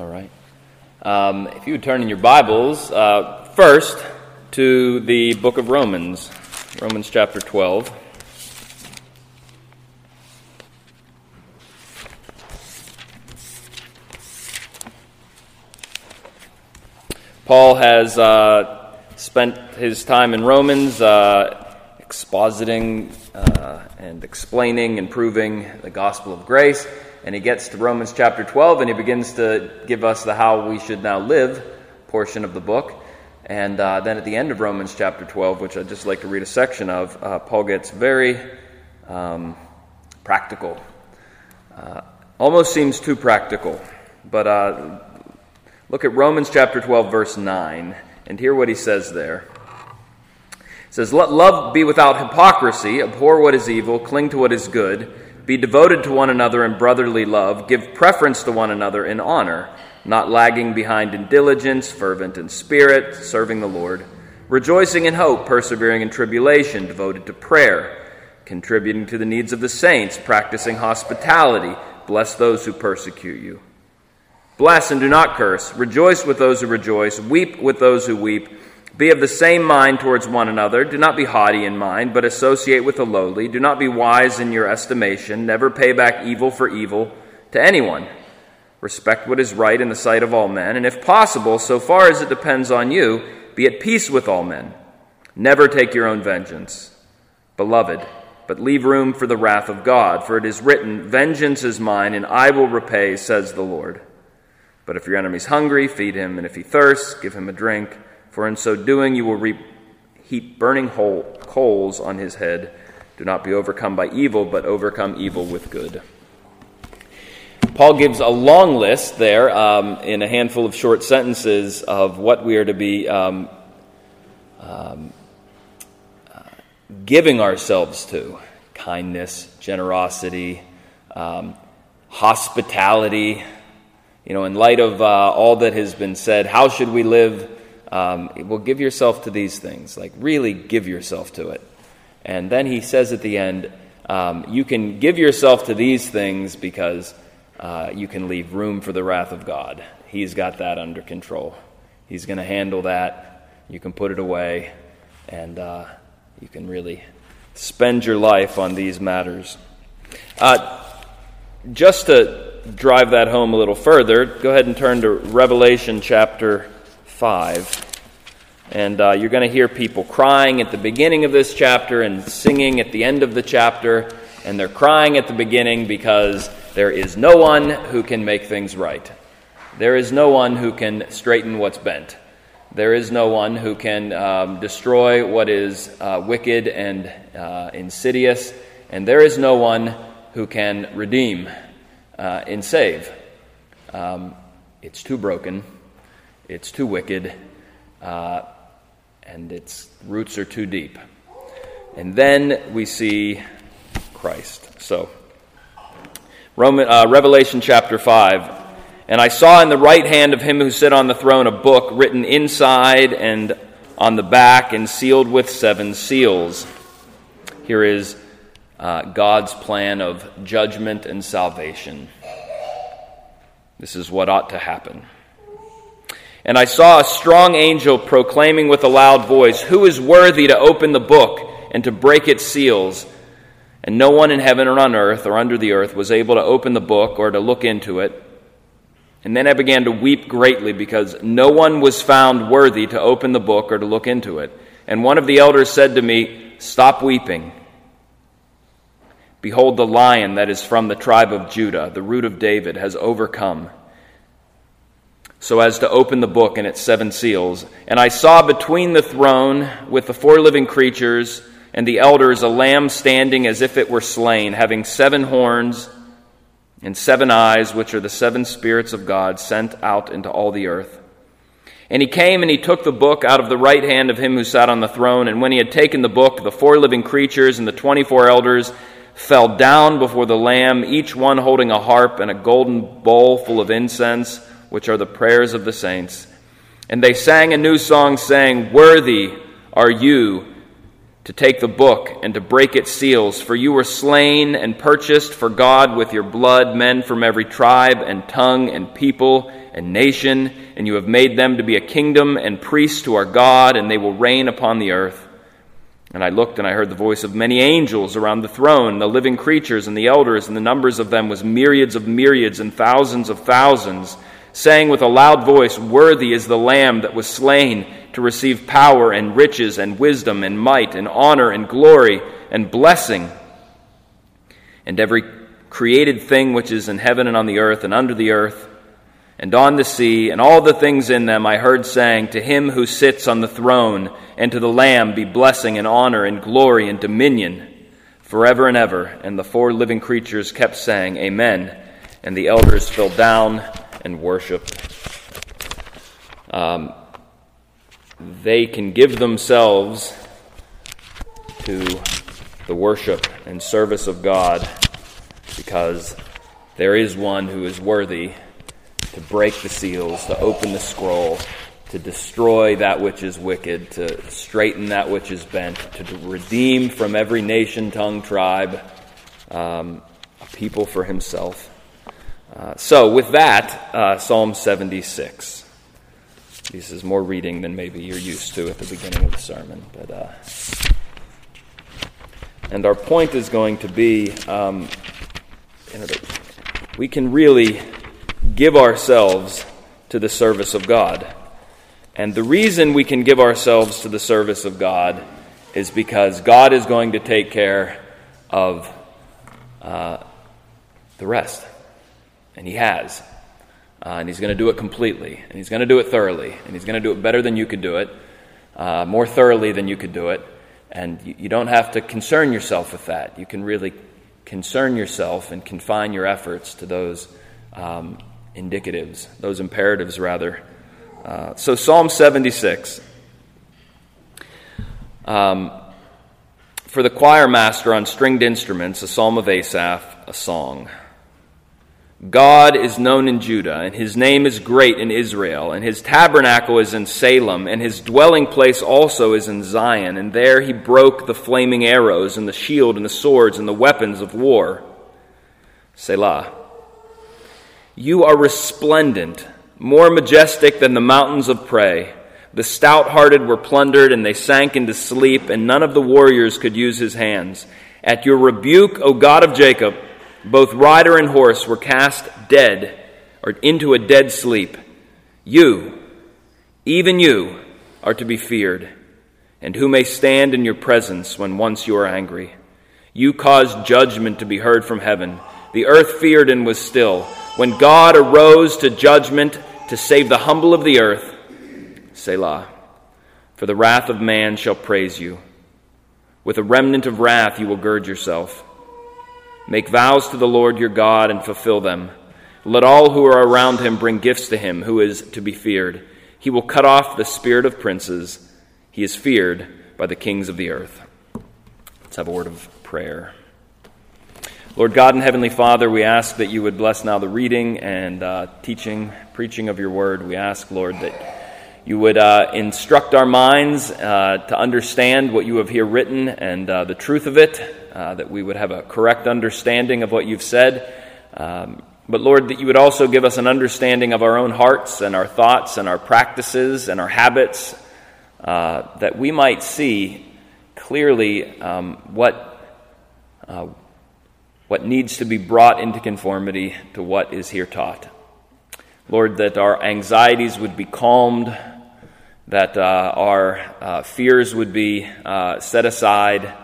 All right. Um, if you would turn in your Bibles uh, first to the book of Romans, Romans chapter 12. Paul has uh, spent his time in Romans uh, expositing uh, and explaining and proving the gospel of grace and he gets to Romans chapter 12 and he begins to give us the how we should now live portion of the book. And uh, then at the end of Romans chapter 12, which I'd just like to read a section of, uh, Paul gets very um, practical. Uh, almost seems too practical. But uh, look at Romans chapter 12, verse 9, and hear what he says there. It says, Let love be without hypocrisy, abhor what is evil, cling to what is good. Be devoted to one another in brotherly love. Give preference to one another in honor, not lagging behind in diligence, fervent in spirit, serving the Lord. Rejoicing in hope, persevering in tribulation, devoted to prayer, contributing to the needs of the saints, practicing hospitality. Bless those who persecute you. Bless and do not curse. Rejoice with those who rejoice. Weep with those who weep. Be of the same mind towards one another. Do not be haughty in mind, but associate with the lowly. Do not be wise in your estimation. Never pay back evil for evil to anyone. Respect what is right in the sight of all men, and if possible, so far as it depends on you, be at peace with all men. Never take your own vengeance. Beloved, but leave room for the wrath of God, for it is written, Vengeance is mine, and I will repay, says the Lord. But if your enemy is hungry, feed him, and if he thirsts, give him a drink for in so doing you will reap, heap burning coals on his head. Do not be overcome by evil, but overcome evil with good. Paul gives a long list there um, in a handful of short sentences of what we are to be um, um, uh, giving ourselves to kindness, generosity, um, hospitality. You know, in light of uh, all that has been said, how should we live? Um, well, give yourself to these things. Like, really give yourself to it. And then he says at the end, um, you can give yourself to these things because uh, you can leave room for the wrath of God. He's got that under control. He's going to handle that. You can put it away, and uh, you can really spend your life on these matters. Uh, just to drive that home a little further, go ahead and turn to Revelation chapter 5. And uh, you're going to hear people crying at the beginning of this chapter and singing at the end of the chapter. And they're crying at the beginning because there is no one who can make things right. There is no one who can straighten what's bent. There is no one who can um, destroy what is uh, wicked and uh, insidious. And there is no one who can redeem uh, and save. Um, it's too broken it's too wicked, uh, and its roots are too deep. And then we see Christ. So, Roman, uh, Revelation chapter 5. And I saw in the right hand of him who sat on the throne a book written inside and on the back and sealed with seven seals. Here is uh, God's plan of judgment and salvation. This is what ought to happen. And I saw a strong angel proclaiming with a loud voice, Who is worthy to open the book and to break its seals? And no one in heaven or on earth or under the earth was able to open the book or to look into it. And then I began to weep greatly because no one was found worthy to open the book or to look into it. And one of the elders said to me, Stop weeping. Behold, the lion that is from the tribe of Judah, the root of David, has overcome so as to open the book and its seven seals. And I saw between the throne with the four living creatures and the elders a lamb standing as if it were slain, having seven horns and seven eyes, which are the seven spirits of God sent out into all the earth. And he came and he took the book out of the right hand of him who sat on the throne. And when he had taken the book, the four living creatures and the twenty four elders fell down before the Lamb, each one holding a harp and a golden bowl full of incense which are the prayers of the saints. And they sang a new song, saying, Worthy are you to take the book and to break its seals, for you were slain and purchased for God with your blood men from every tribe and tongue and people and nation, and you have made them to be a kingdom and priests to our God, and they will reign upon the earth. And I looked and I heard the voice of many angels around the throne, the living creatures and the elders, and the numbers of them was myriads of myriads and thousands of thousands, saying with a loud voice, Worthy is the Lamb that was slain to receive power and riches and wisdom and might and honor and glory and blessing. And every created thing which is in heaven and on the earth and under the earth and on the sea, and all the things in them, I heard saying, To him who sits on the throne and to the Lamb be blessing and honor and glory and dominion forever and ever. And the four living creatures kept saying, Amen. And the elders fell down and worship. Um, they can give themselves to the worship and service of God because there is one who is worthy to break the seals, to open the scroll, to destroy that which is wicked, to straighten that which is bent, to redeem from every nation, tongue, tribe, um, a people for himself. Uh, so, with that, uh, Psalm 76. This is more reading than maybe you're used to at the beginning of the sermon. But, uh, and our point is going to be um, you know, we can really give ourselves to the service of God. And the reason we can give ourselves to the service of God is because God is going to take care of uh, the rest. And He has. Uh, and He's going to do it completely. And He's going to do it thoroughly. And He's going to do it better than you could do it, uh, more thoroughly than you could do it. And you, you don't have to concern yourself with that. You can really concern yourself and confine your efforts to those um, indicatives, those imperatives, rather. Uh, so, Psalm 76. Um, for the choir master on stringed instruments, a psalm of Asaph, a song. God is known in Judah, and his name is great in Israel, and his tabernacle is in Salem, and his dwelling place also is in Zion, and there he broke the flaming arrows, and the shield, and the swords, and the weapons of war. Selah. You are resplendent, more majestic than the mountains of prey. The stout hearted were plundered, and they sank into sleep, and none of the warriors could use his hands. At your rebuke, O God of Jacob, both rider and horse were cast dead or into a dead sleep. You, even you, are to be feared. And who may stand in your presence when once you are angry? You caused judgment to be heard from heaven. The earth feared and was still. When God arose to judgment to save the humble of the earth, Selah. For the wrath of man shall praise you. With a remnant of wrath you will gird yourself. Make vows to the Lord your God and fulfill them. Let all who are around him bring gifts to him, who is to be feared. He will cut off the spirit of princes. He is feared by the kings of the earth. Let's have a word of prayer. Lord God and Heavenly Father, we ask that you would bless now the reading and uh, teaching, preaching of your word. We ask, Lord, that you would uh, instruct our minds uh, to understand what you have here written and uh, the truth of it, uh, that we would have a correct understanding of what you've said. Um, but Lord, that you would also give us an understanding of our own hearts and our thoughts and our practices and our habits, uh, that we might see clearly um, what. Uh, what needs to be brought into conformity to what is here taught. Lord, that our anxieties would be calmed, that uh, our uh, fears would be uh, set aside.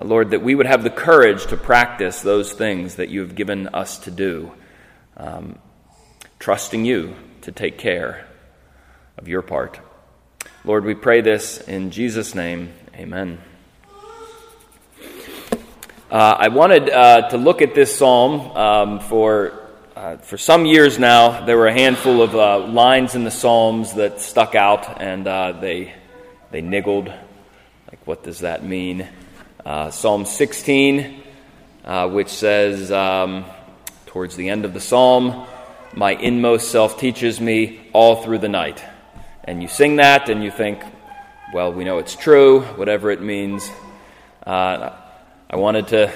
Uh, Lord, that we would have the courage to practice those things that you have given us to do, um, trusting you to take care of your part. Lord, we pray this in Jesus' name. Amen. Uh, I wanted uh, to look at this psalm um, for uh, for some years now, there were a handful of uh, lines in the Psalms that stuck out and uh, they, they niggled. Like, what does that mean? Uh, Psalm 16, uh, which says, um, towards the end of the psalm, My inmost self teaches me all through the night. And you sing that and you think, well, we know it's true, whatever it means. Uh, I wanted to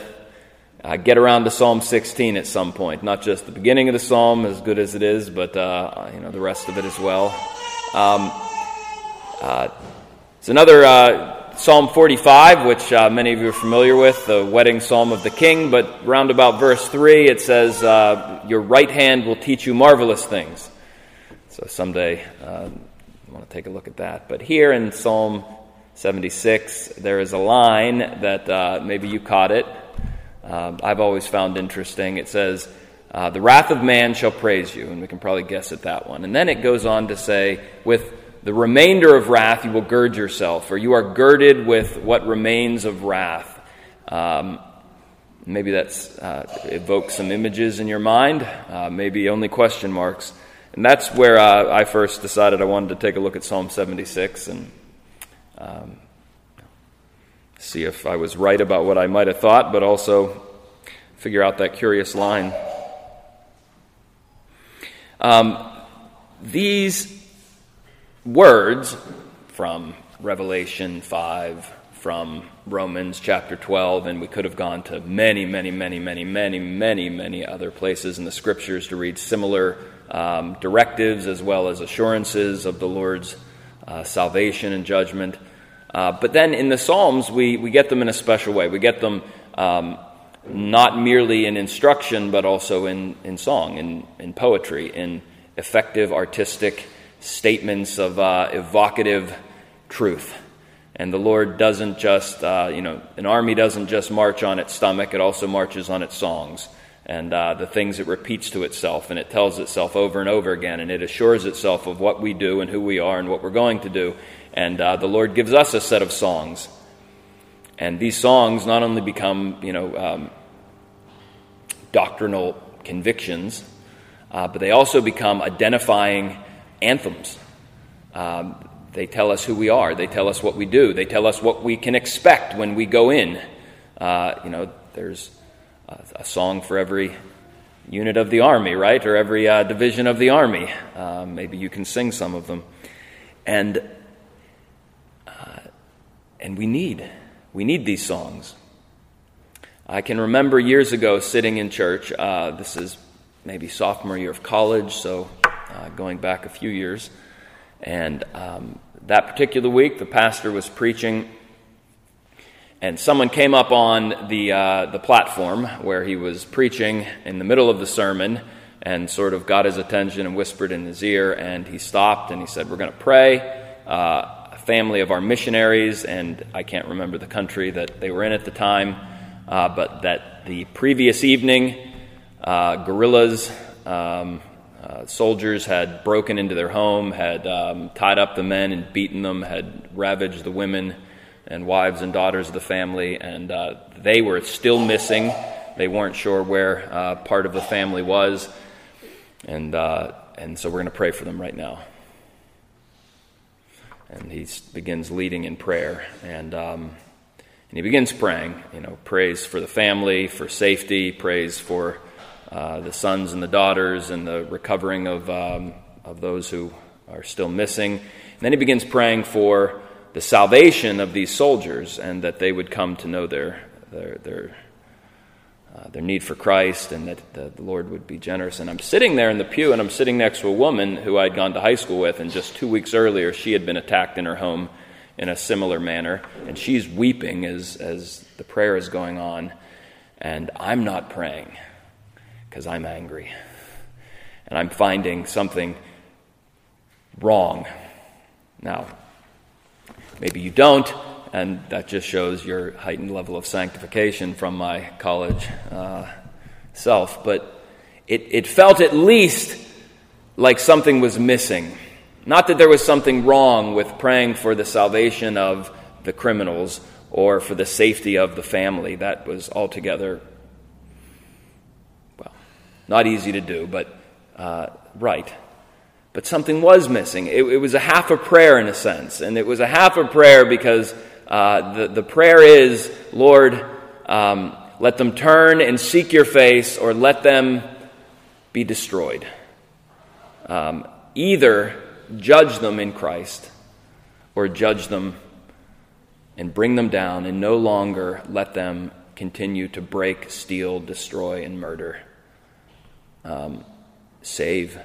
uh, get around to Psalm 16 at some point. Not just the beginning of the psalm, as good as it is, but uh, you know the rest of it as well. Um, uh, it's another uh, Psalm 45, which uh, many of you are familiar with, the wedding psalm of the king. But round about verse 3, it says, uh, Your right hand will teach you marvelous things. So someday I want to take a look at that. But here in Psalm 76, there is a line that maybe you caught it uh, I've always found interesting. It says, uh, The wrath of man shall praise you, and we can probably guess at that one. And then it goes on to say, With the remainder of wrath you will gird yourself, or you are girded with what remains of wrath. Um, maybe that uh, evokes some images in your mind, uh, maybe only question marks. And that's where uh, I first decided I wanted to take a look at Psalm 76 and um, see if I was right about what I might have thought, but also figure out that curious line. Um, these words from Revelation 5, from Romans chapter 12, and we could have gone to many, many, many, many, many, many, many other places in the scriptures to read similar um, directives as well as assurances of the Lord's uh, salvation and judgment. Uh, but then in the Psalms, we, we get them in a special way. We get them um, not merely in instruction, but also in, in song, in, in poetry, in effective artistic statements of uh, evocative truth. And the Lord doesn't just, uh, you know, an army doesn't just march on its stomach, it also marches on its songs and uh, the things it repeats to itself, and it tells itself over and over again, and it assures itself of what we do and who we are and what we're going to do. And uh, the Lord gives us a set of songs. And these songs not only become, you know, um, doctrinal convictions, uh, but they also become identifying anthems. Um, they tell us who we are. They tell us what we do. They tell us what we can expect when we go in. Uh, you know, there's a, a, song for every unit of the army, right? Or every uh, division of the army. Uh, maybe you can sing some of them. And and we need, we need these songs. I can remember years ago sitting in church. Uh, this is maybe sophomore year of college, so uh, going back a few years. And um, that particular week, the pastor was preaching, and someone came up on the, uh, the platform where he was preaching in the middle of the sermon and sort of got his attention and whispered in his ear. And he stopped and he said, We're going to pray. Uh, family of our missionaries, and I can't remember the country that they were in at the time, uh, but that the previous evening, uh, guerrillas, um, uh, soldiers had broken into their home, had um, tied up the men and beaten them, had ravaged the women and wives and daughters of the family, and uh, they were still missing. They weren't sure where uh, part of the family was, and, uh, and so we're going to pray for them right now and he begins leading in prayer. And, um, and he begins praying, you know, prays for the family, for safety, prays for uh, the sons and the daughters, and the recovering of, um, of those who are still missing. And then he begins praying for the salvation of these soldiers and that they would come to know their, their, their uh, their need for Christ and that the, the Lord would be generous. And I'm sitting there in the pew and I'm sitting next to a woman who I'd gone to high school with, and just two weeks earlier she had been attacked in her home in a similar manner. And she's weeping as, as the prayer is going on. And I'm not praying because I'm angry. And I'm finding something wrong. Now, maybe you don't, and that just shows your heightened level of sanctification from my college uh, self. But it, it felt at least like something was missing. Not that there was something wrong with praying for the salvation of the criminals or for the safety of the family. That was altogether, not easy to do, but uh, right. But something was missing. It, it was a half a prayer in a sense. And it was a half a prayer because uh, the, the prayer is, Lord, um, let them turn and seek your face, or let them be destroyed. Um, either judge them in Christ, or judge them and bring them down, and no longer let them continue to break, steal, destroy, and murder. Um, save,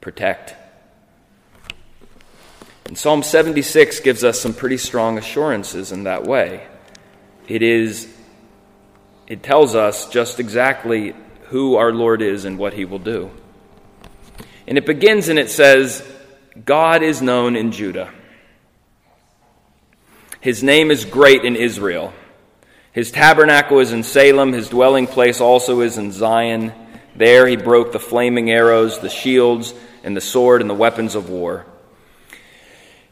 protect. And Psalm 76 gives us some pretty strong assurances in that way. It is it tells us just exactly who our Lord is and what he will do. And it begins and it says, God is known in Judah. His name is great in Israel. His tabernacle is in Salem. His dwelling place also is in Zion. There he broke the flaming arrows, the shields, and the sword, and the weapons of war.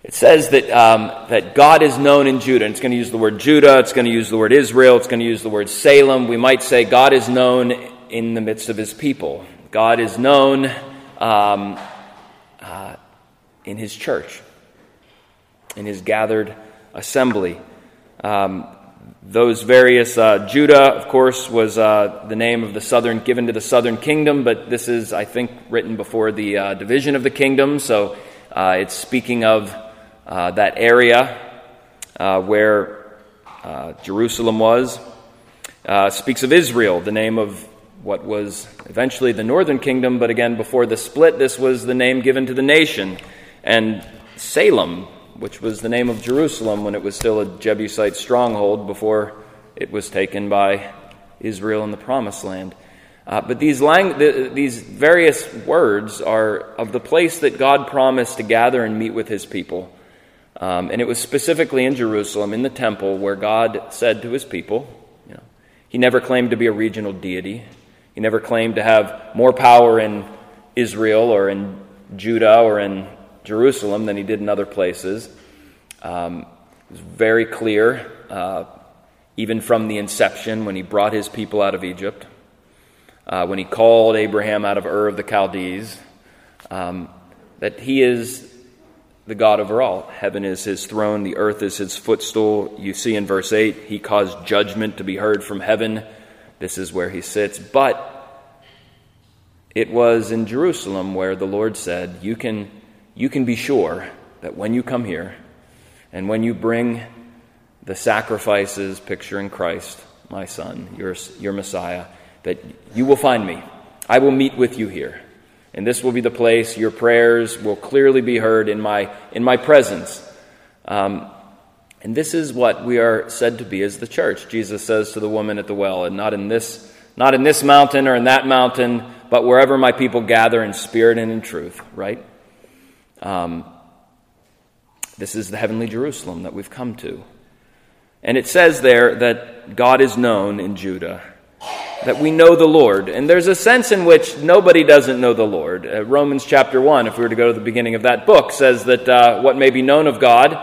It says that, um, that God is known in Judah. And it's going to use the word Judah, it's going to use the word Israel, it's going to use the word Salem. We might say God is known in the midst of his people. God is known um, uh, in his church, in his gathered assembly. Um, those various, uh, Judah, of course, was uh, the name of the southern, given to the southern kingdom, but this is, I think, written before the uh, division of the kingdom, so uh, it's speaking of uh, that area uh, where Jerusalem was. Speaks of Israel, the name of what was eventually the northern kingdom, but again, before the split, this was the name given to the nation. And Salem, which was the name of Jerusalem when it was still a Jebusite stronghold before it was taken by Israel in the Promised Land. Uh, but these, lang- the, these various words are of the place that God promised to gather and meet with his people. Um, and it was specifically in Jerusalem, in the temple, where God said to his people, you know, he never claimed to be a regional deity. He never claimed to have more power in Israel or in Judah or in Jerusalem than he did in other places. Um, it was very clear, uh, even from the inception, when he brought his people out of Egypt, uh, when he called Abraham out of Ur of the Chaldees, um, that he is the God over all. Heaven is his throne, the earth is his footstool. You see in verse 8, he caused judgment to be heard from heaven. This is where he sits. But it was in Jerusalem where the Lord said, You can, you can be sure that when you come here and when you bring the sacrifices picturing Christ, my son, your, your Messiah, that you will find me. I will meet with you here and this will be the place your prayers will clearly be heard in my, in my presence. Um, and this is what we are said to be as the church. Jesus says to the woman at the well, and not in this, not in this mountain or in that mountain, but wherever my people gather in spirit and in truth, right? Um, this is the heavenly Jerusalem that we've come to. And it says there that God is known in Judah that we know the Lord. And there's a sense in which nobody doesn't know the Lord. Uh, Romans chapter 1, if we were to go to the beginning of that book, says that uh, what may be known of God,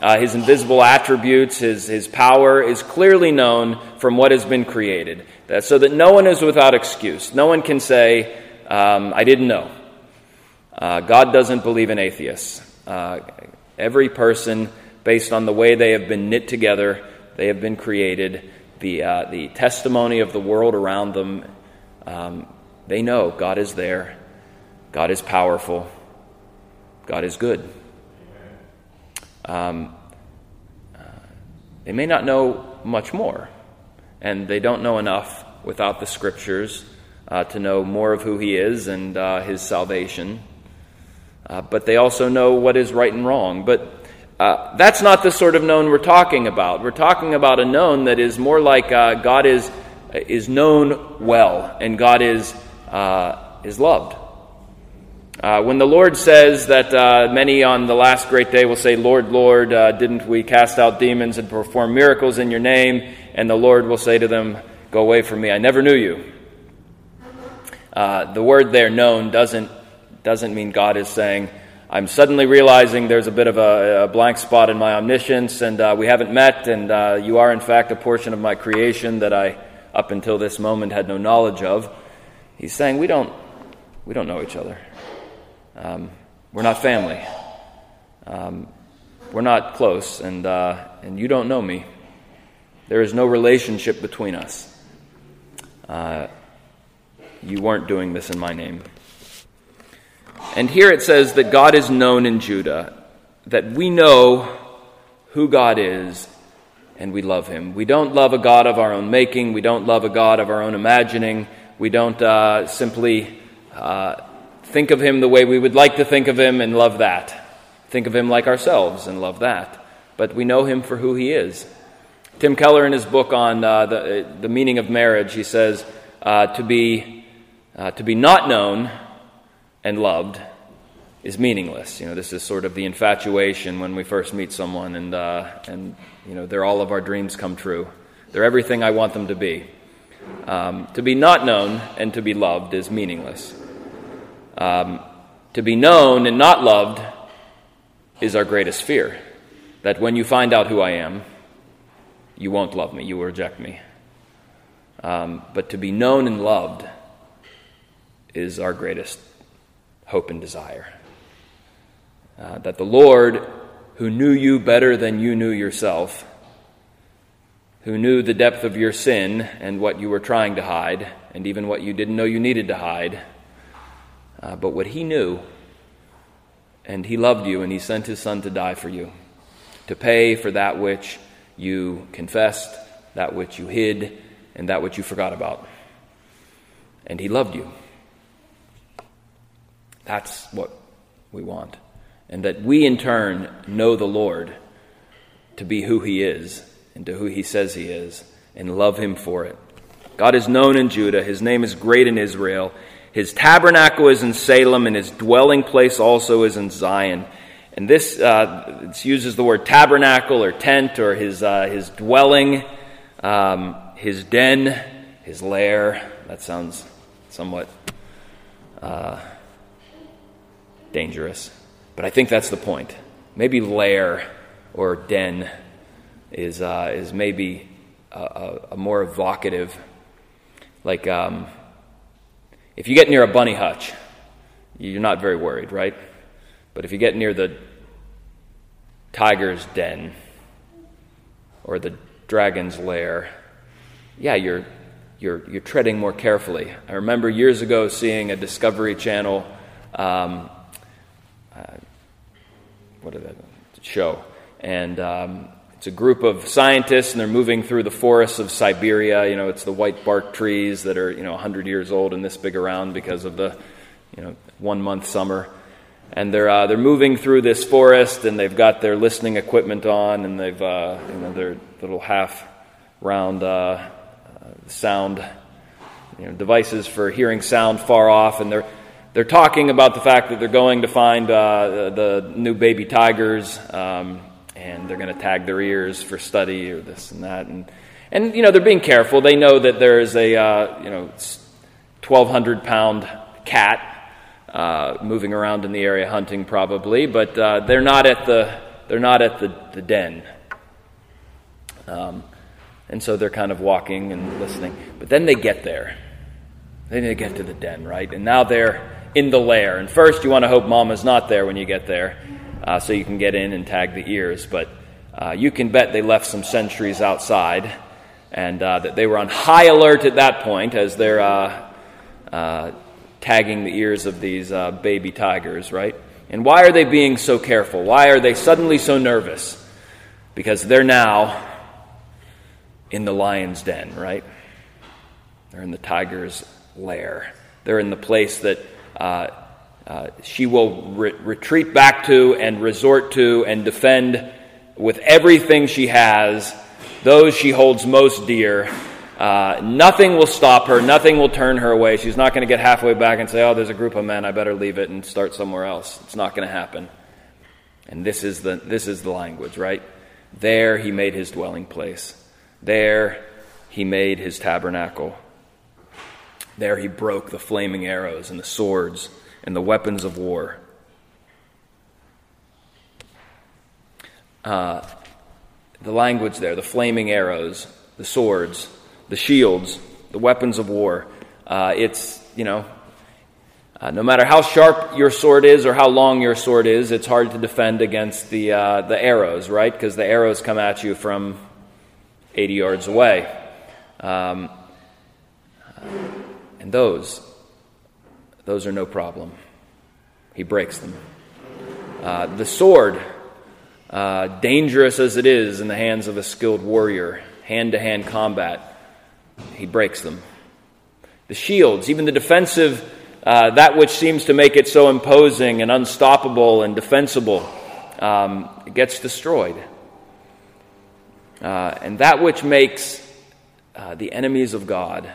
uh, his invisible attributes, his, his power, is clearly known from what has been created. That, so that no one is without excuse. No one can say, um, I didn't know. Uh, God doesn't believe in atheists. Uh, every person, based on the way they have been knit together, they have been created the, uh, the testimony of the world around them, um, they know God is there, God is powerful, God is good. Um, uh, they may not know much more, and they don't know enough without the scriptures uh, to know more of who He is and His salvation. Uh, but they also know what is right and wrong. But uh, that's not the sort of known we're talking about. We're talking about a known that is more like uh, God is, is known well and God is, uh, is loved. Uh, when the Lord says that many on the last great day will say, Lord, Lord, didn't we cast out demons and perform miracles in your name? And the Lord will say to them, Go away from me, I never knew you. the word there, known, doesn't, doesn't mean God is saying, I'm suddenly realizing there's a bit of a, a blank spot in my omniscience, and uh, we haven't met, and uh, you are, in fact, a portion of my creation that I, up until this moment, had no knowledge of. He's saying, We don't, we don't know each other. Um, we're not family. Um, we're not close, and, uh, and you don't know me. There is no relationship between us. Uh, you weren't doing this in my name. And here it says that God is known in Judah, that we know who God is and we love him. We don't love a God of our own making. We don't love a God of our own imagining. We don't uh, simply uh, think of him the way we would like to think of him and love that. Think of him like ourselves and love that. But we know him for who he is. Tim Keller, in his book on uh, the, the meaning of marriage, he says, uh, to, be, uh, to be not known and loved is meaningless. You know, this is sort of the infatuation when we first meet someone, and, uh, and you know, they're all of our dreams come true. They're everything I want them to be. Um, to be not known and to be loved is meaningless. Um, to be known and not loved is our greatest fear. That when you find out who I am, you won't love me, you will reject me. Um, but to be known and loved is our greatest hope and desire. Uh, that the Lord, who knew you better than you knew yourself, who knew the depth of your sin and what you were trying to hide, and even what you didn't know you needed to hide, uh, but what He knew, and He loved you, and He sent His Son to die for you, to pay for that which you confessed, that which you hid, and that which you forgot about. And He loved you. That's what we want. And that we, in turn, know the Lord to be who He is and to who He says He is and love Him for it. God is known in Judah, His name is great in Israel. His tabernacle is in Salem, and His dwelling place also is in Zion. And this uh, uses the word tabernacle or tent or his, uh, his dwelling, um, his den, his lair. That sounds somewhat uh, dangerous. But I think that's the point. Maybe lair or den is, uh, is maybe a, a, a, more evocative. Like um, if you get near a bunny hutch, you're not very worried, right? But if you get near the tiger's den or the dragon's lair, yeah, you're, you're, you're treading more carefully. I remember years ago seeing a Discovery Channel um, what is that show, and um, it's a group of scientists, and they're moving through the forests of Siberia. You know, it's the white bark trees that are you know 100 years old and this big around because of the you know one month summer. And they're uh, they're moving through this forest, and they've got their listening equipment on, and they've uh, you know their little half round uh, uh, sound you know, devices for hearing sound far off, and they're they're talking about the fact that they're going to find uh, the new baby tigers, um, and they're going to tag their ears for study or this and that, and and you know they're being careful. They know that there is a uh, you know twelve hundred pound cat uh, moving around in the area hunting probably, but uh, they're not at the they're not at the, the den. Um, and so they're kind of walking and listening. But then they get there. They get to the den, right? And now they're in the lair. And first, you want to hope mama's not there when you get there, uh, so you can get in and tag the ears. But uh, you can bet they left some sentries outside, and uh, that they were on high alert at that point as they're uh, uh, tagging the ears of these baby tigers, right? And why are they being so careful? Why are they suddenly so nervous? Because they're now in the lion's den, right? They're in the tiger's lair. They're in the place that uh, uh, she will re- retreat back to and resort to and defend with everything she has those she holds most dear. Uh, nothing will stop her. Nothing will turn her away. She's not going to get halfway back and say, Oh, there's a group of men. I better leave it and start somewhere else. It's not going to happen. And this is, the, this is the language, right? There he made his dwelling place. There he made his tabernacle. There he broke the flaming arrows and the swords and the weapons of war. Uh, the language there, the flaming arrows, the swords, the shields, the weapons of war. Uh, it's, you know, uh, no matter how sharp your sword is or how long your sword is, it's hard to defend against the, uh, the arrows, right? Because the arrows come at you from 80 yards away. Um, and those, those are no problem. He breaks them. Uh, the sword, uh, dangerous as it is in the hands of a skilled warrior, hand to hand combat, he breaks them. The shields, even the defensive, uh, that which seems to make it so imposing and unstoppable and defensible, um, gets destroyed. Uh, and that which makes uh, the enemies of God,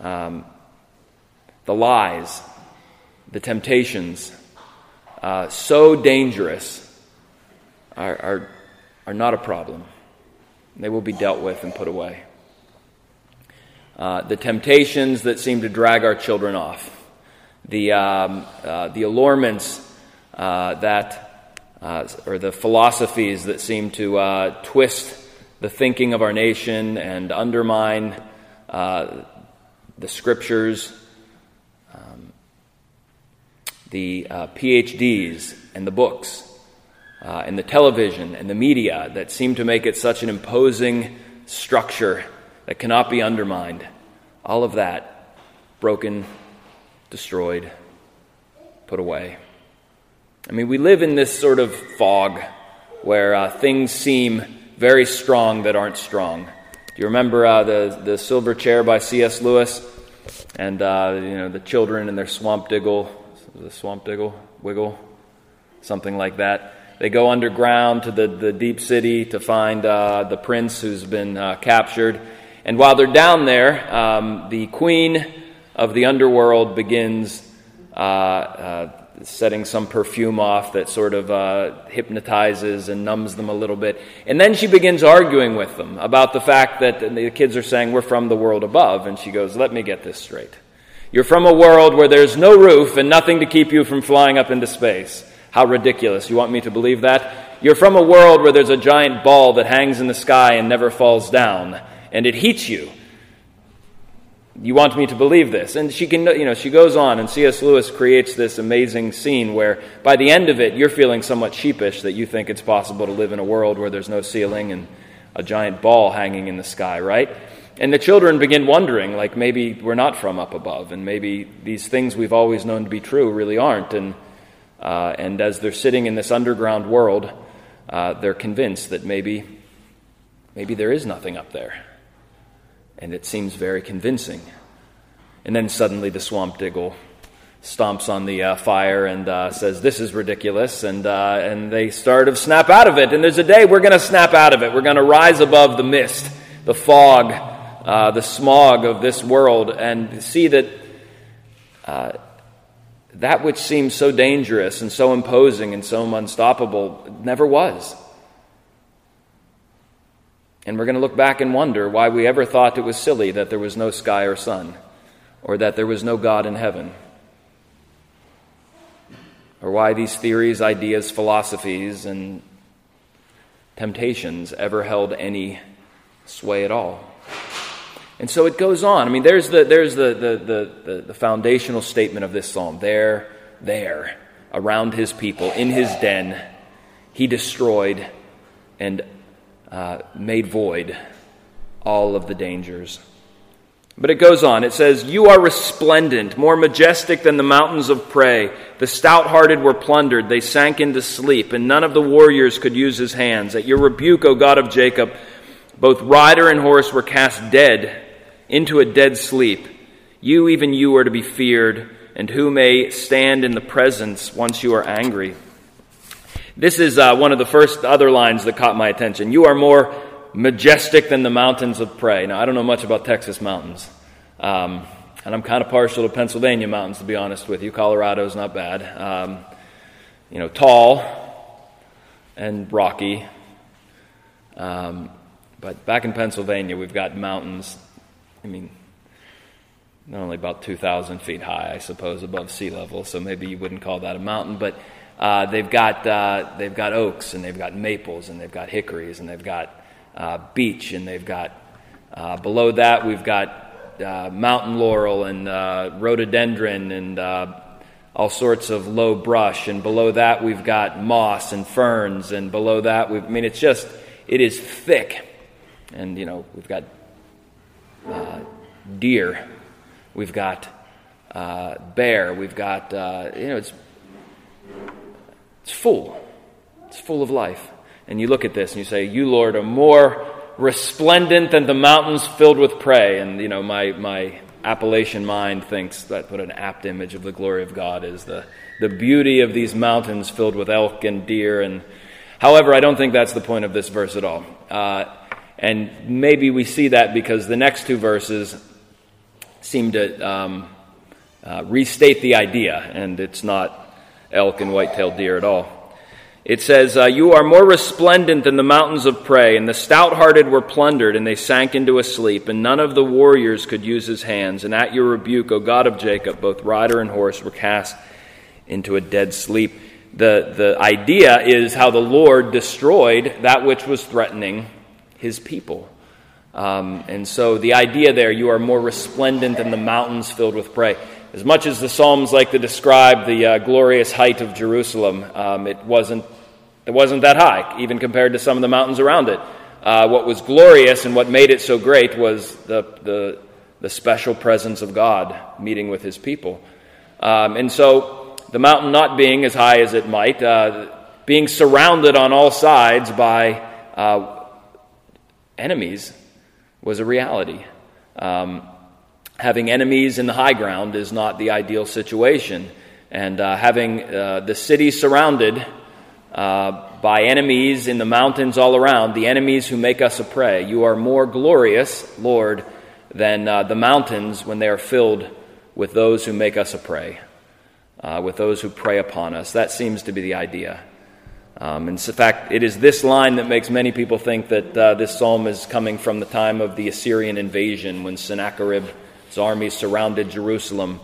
um, the lies, the temptations, uh, so dangerous are, are, are not a problem. They will be dealt with and put away. Uh, the temptations that seem to drag our children off, the, um, uh, the allurements uh, that, uh, or the philosophies that seem to uh, twist the thinking of our nation and undermine uh, the scriptures, um, the PhDs and the books uh, and the television and the media that seem to make it such an imposing structure that cannot be undermined. All of that broken, destroyed, put away. I mean, we live in this sort of fog where uh, things seem very strong that aren't strong. You remember uh, the, the Silver Chair by C.S. Lewis? And, uh, you know, the children and their swamp diggle, the swamp diggle, wiggle, something like that. They go underground to the, the deep city to find uh, the prince who's been uh, captured. And while they're down there, um, the queen of the underworld begins uh, uh setting some perfume off that sort of uh, hypnotizes and numbs them a little bit. And then she begins arguing with them about the fact that the kids are saying, We're from the world above. And she goes, Let me get this straight. You're from a world where there's no roof and nothing to keep you from flying up into space. How ridiculous. You want me to believe that? You're from a world where there's a giant ball that hangs in the sky and never falls down, and it heats you. You want me to believe this? And she can, you know, she goes on, and C.S. Lewis creates this amazing scene where, by the end of it, you're feeling somewhat sheepish that you think it's possible to live in a world where there's no ceiling and a giant ball hanging in the sky, right? And the children begin wondering, like maybe we're not from up above, and maybe these things we've always known to be true really aren't. And uh, and as they're sitting in this underground world, uh, they're convinced that maybe, maybe there is nothing up there. And it seems very convincing. And then suddenly the swamp diggle stomps on the uh, fire and uh, says, This is ridiculous. And, uh, and they start to snap out of it. And there's a day we're going to snap out of it. We're going to rise above the mist, the fog, uh, the smog of this world, and see that that which seems so dangerous and so imposing and so unstoppable never was. And we're going to look back and wonder why we ever thought it was silly that there was no sky or sun, or that there was no God in heaven, or why these theories, ideas, philosophies, and temptations ever held any sway at all. And so it goes on. I mean, there's the, there's the, the, the, the, foundational statement of this psalm. There, there, around his people, in his den, he destroyed and uh, made void all of the dangers. But it goes on. It says, You are resplendent, more majestic than the mountains of prey. The stout hearted were plundered. They sank into sleep, and none of the warriors could use his hands. At your rebuke, O God of Jacob, both rider and horse were cast dead into a dead sleep. You, even you, are to be feared, and who may stand in the presence once you are angry. This is uh, one of the first other lines that caught my attention. You are more majestic than the mountains of prey. Now, I don't know much about Texas mountains, um, and I'm kind of partial to Pennsylvania mountains, to be honest with you. Colorado's not bad. Um, you know, tall and rocky. Um, but back in Pennsylvania, we've got mountains I mean, not only about 2,000 feet high, I suppose, above sea level, so maybe you wouldn't call that a mountain, but uh, they've, got, uh, they've got oaks, and they've got maples, and they've got hickories, and they've got uh, beech, and they've got, uh, below that, we've got uh, mountain laurel and uh, rhododendron and all sorts of low brush, and below that, we've got moss and ferns, and below that, I mean, it's just, it is thick. And, you know, we've got deer, we've got bear, we've got, you know, it's, it's full. It's full of life. And you look at this and you say, You, Lord, are more resplendent than the mountains filled with prey. And, you know, my, my Appalachian mind thinks that what an apt image of the glory of God is the, the beauty of these mountains filled with elk and deer. And however, I don't think that's the point of this verse at all. Uh, and maybe we see that because the next two verses seem to um, uh, restate the idea, and it's not elk and white-tailed deer at all. It says, uh, You are more resplendent than the mountains of prey, and the stout hearted were plundered, and they sank into a sleep, and none of the warriors could use his hands. And at your rebuke, O God of Jacob, both rider and horse were cast into a dead sleep. The, the idea is how the Lord destroyed that which was threatening his people. Um, and so the idea there, you are more resplendent than the mountains filled with prey. As much as the Psalms like to describe the uh, glorious height of Jerusalem, um, it, wasn't, it wasn't that high, even compared to some of the mountains around it. Uh, what was glorious and what made it so great was the, the, the special presence of God meeting with his people. Um, and so the mountain not being as high as it might, uh, being surrounded on all sides by uh, enemies, was a reality. Um, having enemies in the high ground is not the ideal situation. And uh, having uh, the city surrounded uh, by enemies in the mountains all around, the enemies who make us a prey, you are more glorious, Lord, than uh, the mountains when they are filled with those who make us a prey, uh, with those who prey upon us. That seems to be the idea. Um, in fact, it is this line that makes many people think that uh, this psalm is coming from the time of the Assyrian invasion when Sennacherib his armies surrounded Jerusalem.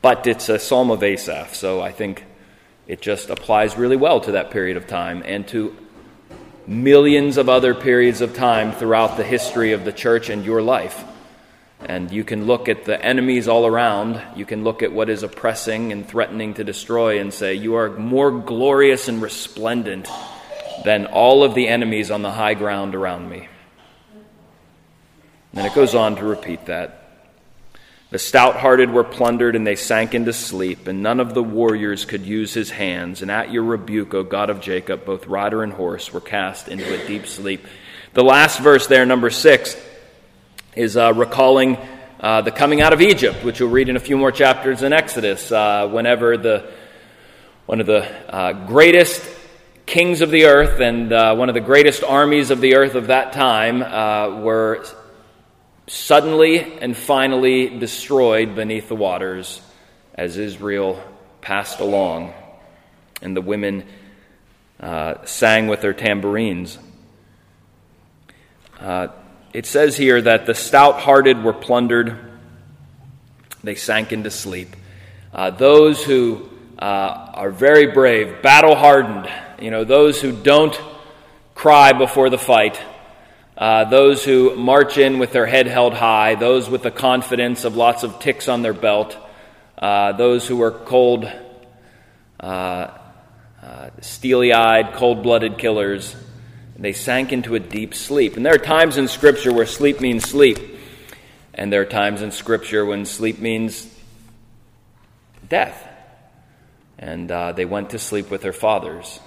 But it's a psalm of Asaph, so I think it just applies really well to that period of time and to millions of other periods of time throughout the history of the church and your life. And you can look at the enemies all around. You can look at what is oppressing and threatening to destroy and say, You are more glorious and resplendent than all of the enemies on the high ground around me. And it goes on to repeat that. The stout hearted were plundered, and they sank into sleep, and none of the warriors could use his hands. And at your rebuke, O God of Jacob, both rider and horse were cast into a deep sleep. The last verse there, number six, is uh, recalling uh, the coming out of Egypt, which we'll read in a few more chapters in Exodus, uh, whenever the, one of the uh, greatest kings of the earth and uh, one of the greatest armies of the earth of that time uh, were suddenly and finally destroyed beneath the waters as Israel passed along, and the women uh, sang with their tambourines. Uh, it says here that the stout hearted were plundered, they sank into sleep. Uh, those who uh, are very brave, battle hardened, you know, those who don't cry before the fight, uh, those who march in with their head held high, those with the confidence of lots of ticks on their belt, uh, those who are cold, uh, uh steely eyed, cold blooded killers. They sank into a deep sleep. And there are times in Scripture where sleep means sleep, and there are times in Scripture when sleep means death. And uh, they went to sleep with their fathers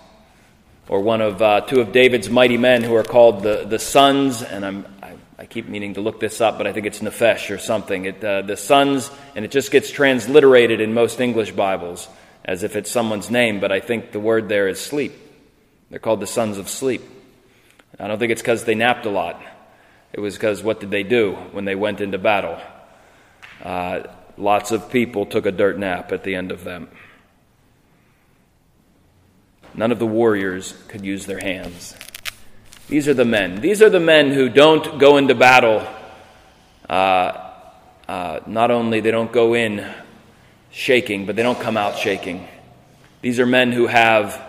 or one of uh, two of David's mighty men who are called the, the sons, and I'm, I, I keep meaning to look this up, but I think it's Nephesh or something. It, uh, the sons, and it just gets transliterated in most English Bibles as if it's someone's name, but I think the word there is sleep. They're called the sons of sleep. I don't think it's because they napped a lot. It was because what did they do when they went into battle? Uh, lots of people took a dirt nap at the end of them. None of the warriors could use their hands. These are the men. These are the men who don't go into battle. Uh, uh, not only they don't go in shaking, but they don't come out shaking. These are men who have.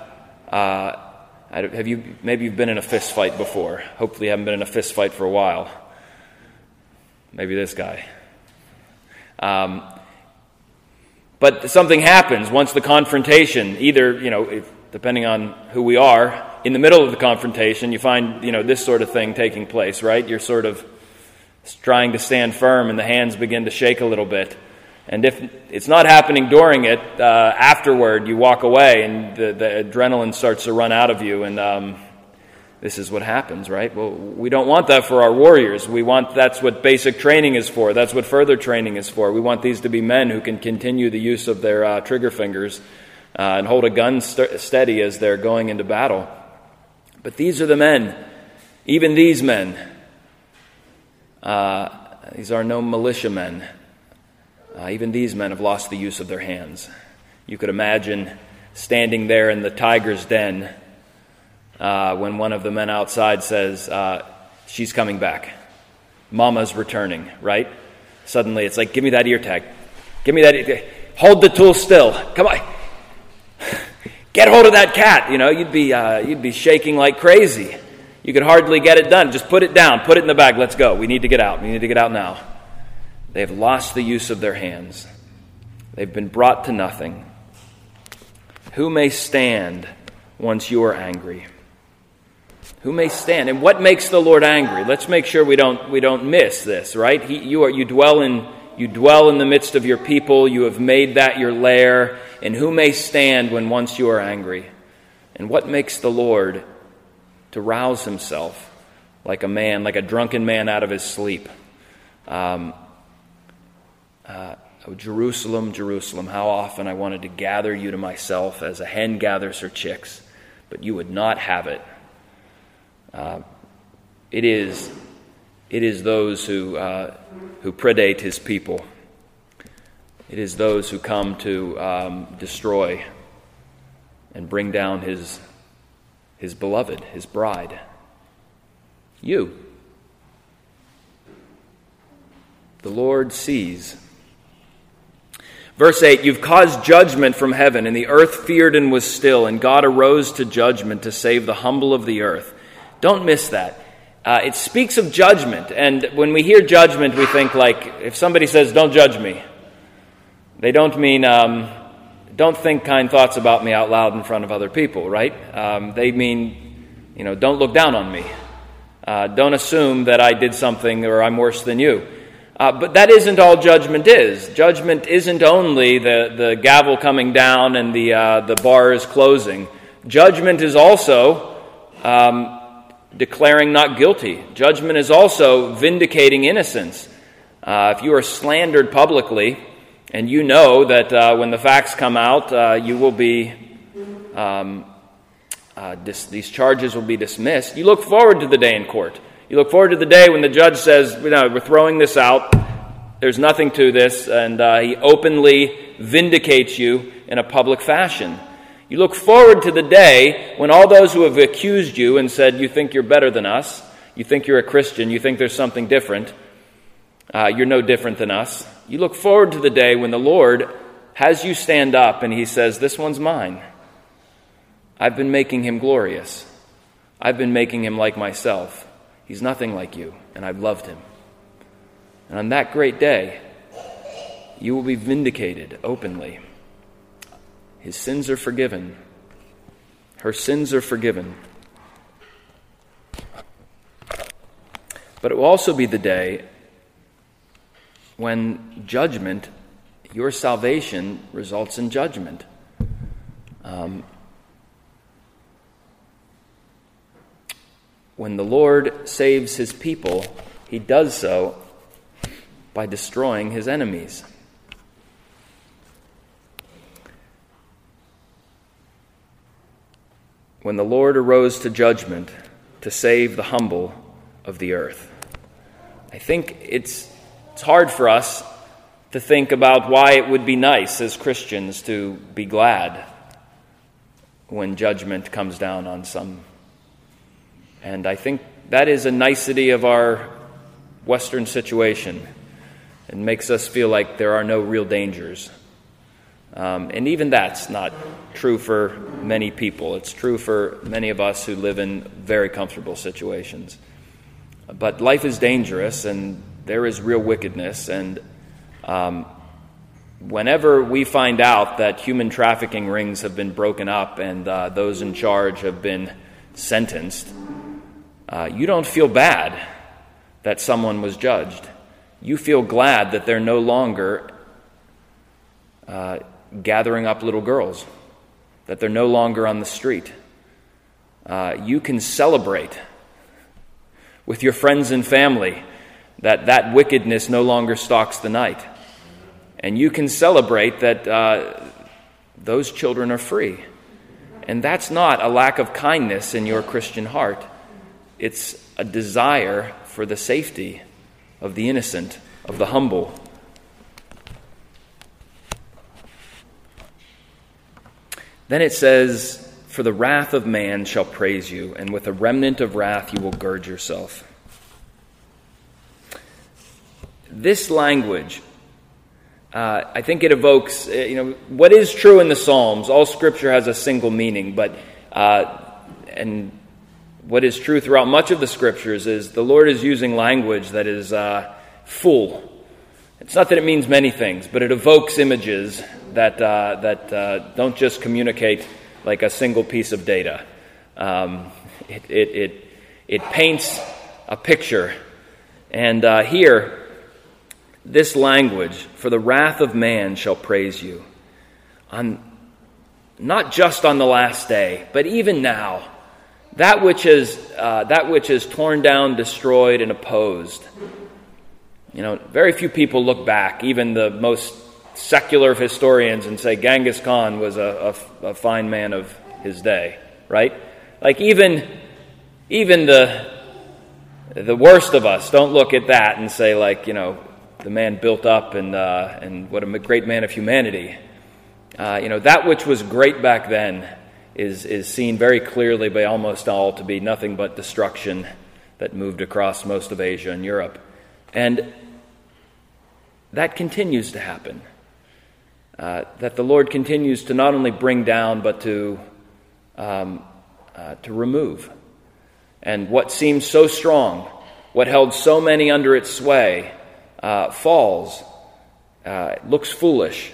Uh, have you maybe you've been in a fist fight before? Hopefully, you haven't been in a fist fight for a while. Maybe this guy. Um, but something happens once the confrontation. Either you know, if depending on who we are, in the middle of the confrontation, you find, you know, this sort of thing taking place, right? You're sort of trying to stand firm and the hands begin to shake a little bit. And if it's not happening during it, uh, afterward you walk away and the, the, adrenaline starts to run out of you, and um, this is what happens, right? Well, we don't want that for our warriors. We want that's what basic training is for. That's what further training is for. We want these to be men who can continue the use of their uh, trigger fingers uh, and hold a gun st- steady as they're going into battle. But these are the men, even these men. Uh, these are no militiamen. Uh, even these men have lost the use of their hands. You could imagine standing there in the tiger's den uh, when one of the men outside says, uh, She's coming back. Mama's returning, right? Suddenly it's like, Give me that ear tag. Give me that. Ear- Hold the tool still. Come on. Get hold of that cat. You know, you'd be, uh, you'd be shaking like crazy. You could hardly get it done. Just put it down, put it in the bag. Let's go. We need to get out. We need to get out now. They have lost the use of their hands. They've been brought to nothing. Who may stand once you are angry? Who may stand? And what makes the Lord angry? Let's make sure we don't, we don't miss this, right? He, you, are, you, dwell in, you dwell in the midst of your people. You have made that your lair. And who may stand when once you are angry? And what makes the Lord to rouse himself like a man, like a drunken man out of his sleep? Um, uh, oh, Jerusalem, Jerusalem, how often I wanted to gather you to myself as a hen gathers her chicks, but you would not have it. Uh, it is, it is those who, uh, who predate his people. It is those who come to um, destroy and bring down his, his beloved, his bride. You. The Lord sees. Verse 8 You've caused judgment from heaven, and the earth feared and was still, and God arose to judgment to save the humble of the earth. Don't miss that. Uh, it speaks of judgment, and when we hear judgment, we think like if somebody says, Don't judge me, they don't mean, um, don't think kind thoughts about me out loud in front of other people, right? Um, they mean, you know, don't look down on me. Uh, don't assume that I did something or I'm worse than you. Uh, but that isn't all judgment is. Judgment isn't only the, the gavel coming down and the, uh, the bars closing. Judgment is also um, declaring not guilty. Judgment is also vindicating innocence. Uh, if you are slandered publicly, and you know that uh, when the facts come out, uh, you will be, um, uh, dis- these charges will be dismissed. You look forward to the day in court. You look forward to the day when the judge says, you know, we're throwing this out. There's nothing to this. And uh, he openly vindicates you in a public fashion. You look forward to the day when all those who have accused you and said, you think you're better than us, you think you're a Christian, you think there's something different, uh, you're no different than us. You look forward to the day when the Lord has you stand up and He says, This one's mine. I've been making him glorious. I've been making him like myself. He's nothing like you, and I've loved him. And on that great day, you will be vindicated openly. His sins are forgiven. Her sins are forgiven. But it will also be the day when judgment, your salvation, results in judgment. Um, when the Lord saves his people, he does so by destroying his enemies. When the Lord arose to judgment to save the humble of the earth. I think it's it's hard for us to think about why it would be nice as Christians to be glad when judgment comes down on some. And I think that is a nicety of our Western situation. It makes us feel like there are no real dangers. Um, and even that's not true for many people. It's true for many of us who live in very comfortable situations. But life is dangerous, and there is real wickedness. And um, whenever we find out that human trafficking rings have been broken up and uh, those in charge have been sentenced, uh, you don't feel bad that someone was judged. You feel glad that they're no longer uh, gathering up little girls, that they're no longer on the street. Uh, you can celebrate with your friends and family that that wickedness no longer stalks the night. And you can celebrate that uh, those children are free. And that's not a lack of kindness in your Christian heart, it's a desire for the safety of the innocent, of the humble. Then it says, For the wrath of man shall praise you, and with a remnant of wrath you will gird yourself. This language, uh, I think it evokes, uh, you know, what is true in the Psalms. All Scripture has a single meaning, but uh, and what is true throughout much of the Scriptures is the Lord is using language that is uh, full. It's not that it means many things, but it evokes images that, uh, that uh, don't just communicate like a single piece of data. Um, it, it, it, it, paints a picture. And uh, here, this language, for the wrath of man shall praise you. On, not just on the last day, but even now. That which is, uh, that which is torn down, destroyed, and opposed. You know, very few people look back, even the most secular of historians and say Genghis Khan was a, a, a fine man of his day, right? Like even even the the worst of us don't look at that and say like you know the man built up and uh, and what a great man of humanity. Uh, you know that which was great back then is is seen very clearly by almost all to be nothing but destruction that moved across most of Asia and Europe, and that continues to happen uh, that the Lord continues to not only bring down, but to, um, uh, to remove. And what seems so strong, what held so many under its sway, uh, falls, uh, looks foolish,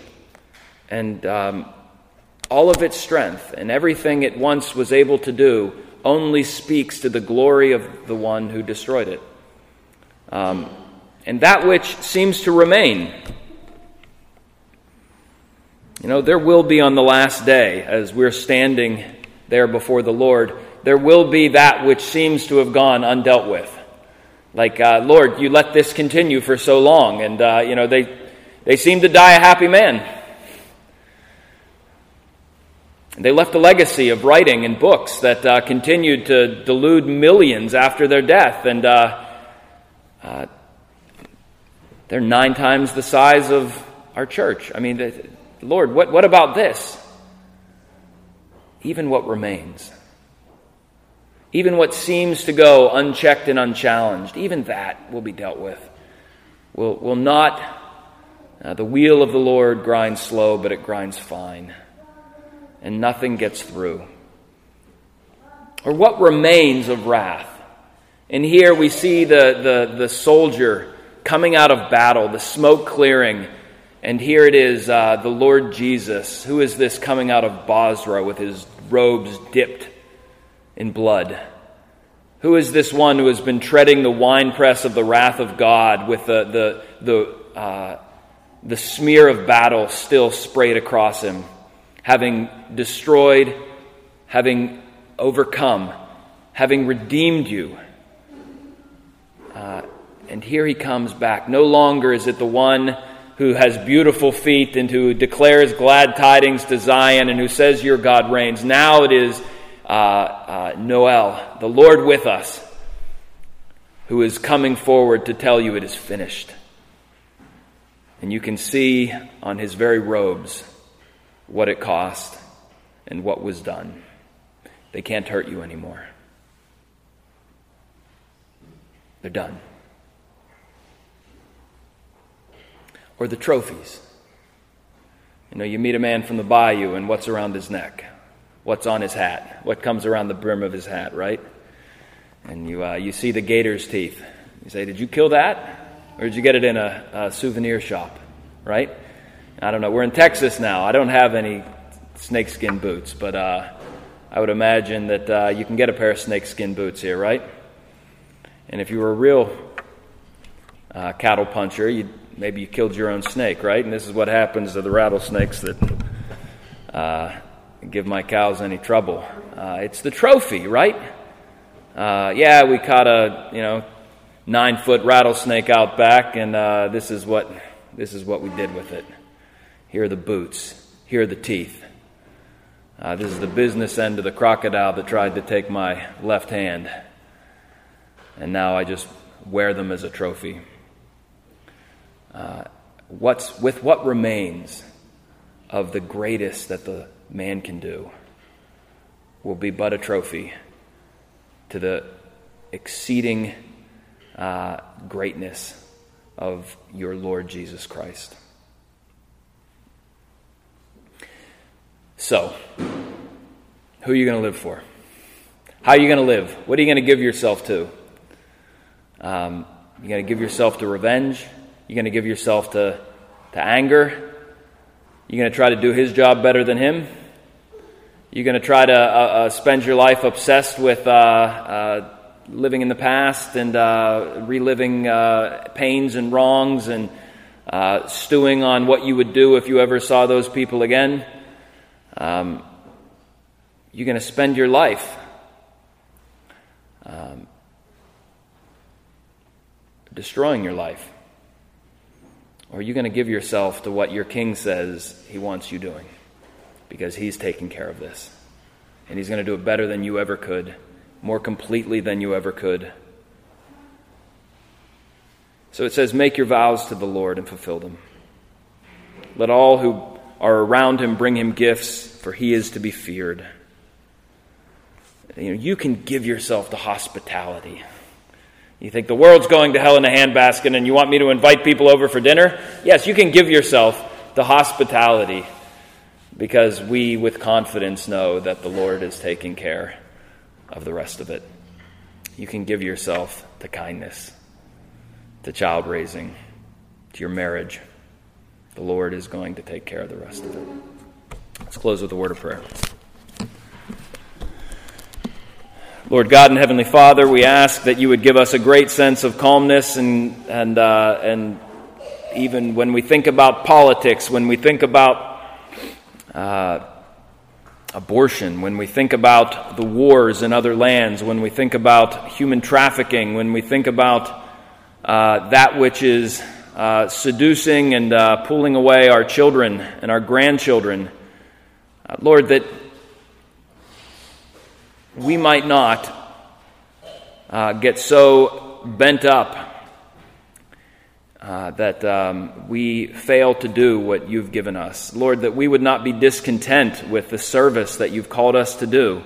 and um, all of its strength and everything it once was able to do only speaks to the glory of the one who destroyed it. Um, and that which seems to remain you know, there will be on the last day, as we're standing there before the Lord, there will be that which seems to have gone undealt with. Like, uh, Lord, you let this continue for so long, and, uh, you know, they, they seem to die a happy man. They left a legacy of writing and books that uh, continued to delude millions after their death, and uh, uh, they're nine times the size of our church. I mean, Lord, what, what about this? Even what remains, even what seems to go unchecked and unchallenged, even that will be dealt with. Will, will not, uh, the wheel of the Lord grinds slow, but it grinds fine, and nothing gets through. Or what remains of wrath? And here we see the, the, the soldier coming out of battle, the smoke clearing and here it is uh, the Lord Jesus. Who is this coming out of Bozrah with his robes dipped in blood? Who is this one who has been treading the winepress of the wrath of God with the, the, the, uh, the smear of battle still sprayed across him, having destroyed, having overcome, having redeemed you? Uh, and here he comes back. No longer is it the one who has beautiful feet and who declares glad tidings to Zion and who says, Your God reigns. Now it is uh, uh, Noel, the Lord with us, who is coming forward to tell you it is finished. And you can see on his very robes what it cost and what was done. They can't hurt you anymore. They're done. or the trophies. You know, you meet a man from the bayou, and what's around his neck? What's on his hat? What comes around the brim of his hat, right? And you, uh, you see the gator's teeth. You say, Did you kill that? Or did you get it in a, a souvenir shop, right? I don't know. We're in Texas now. I don't have any snakeskin boots, but uh, I would imagine that uh, you can get a pair of snakeskin boots here, right? And if you were a real uh, cattle puncher, you'd maybe you killed your own snake, right? And this is what happens to the rattlesnakes that uh, give my cows any trouble. Uh, it's the trophy, right? Uh, yeah, we caught a you know nine foot rattlesnake out back, and uh, this is what this is what we did with it. Here are the boots. Here are the teeth. Uh, this is the business end of the crocodile that tried to take my left hand, and now I just wear them as a trophy. Uh, what's with what remains of the greatest that the man can do will be but a trophy to the exceeding uh, greatness of your Lord Jesus Christ. So, who are you going to live for? How are you going to live? What are you going to give yourself to? Um, you're going to give yourself to revenge? You're going to give yourself to, to anger? You're going to try to do his job better than him? You're going to try to uh, uh, spend your life obsessed with uh, uh living in the past and uh, reliving pains and wrongs and stewing on what you would do if you ever saw those people again? Um, you're going to spend your life um, destroying your life. Or are you going to give yourself to what your king says he wants you doing? Because He's taking care of this. And He's going to do it better than you ever could, more completely than you ever could. So it says, Make your vows to the Lord and fulfill them. Let all who are around him bring him gifts, for he is to be feared. You know, you can give yourself to hospitality. You think the world's going to hell in a handbasket and you want me to invite people over for dinner? Yes, you can give yourself to hospitality because we, with confidence, know that the Lord is taking care of the rest of it. You can give yourself to kindness, to child raising, to your marriage. The Lord is going to take care of the rest of it. Let's close with a word of prayer. Lord God and Heavenly Father, we ask that you would give us a great sense of calmness and, and, uh, and even when we think about politics, when we think about uh, abortion, when we think about the wars in other lands, when we think about human trafficking, when we think about uh, that which is uh, seducing and uh, pulling away our children and our grandchildren, uh, Lord, that we might not uh, get so bent up uh, that um, we fail to do what you've given us. Lord, that we would not be discontent with the service that you've called us to do,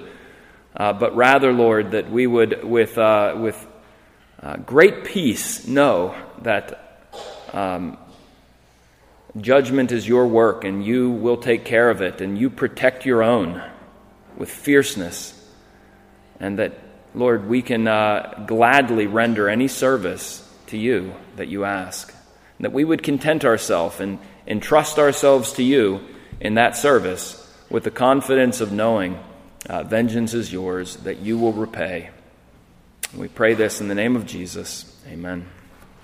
uh, but rather, Lord, that we would, with, uh, with uh, great peace, know that um, judgment is your work and you will take care of it and you protect your own with fierceness, and that, Lord, we can uh, gladly render any service to you that you ask. That we would content ourselves and entrust ourselves to you in that service with the confidence of knowing uh, vengeance is yours, that you will repay. We pray this in the name of Jesus. Amen.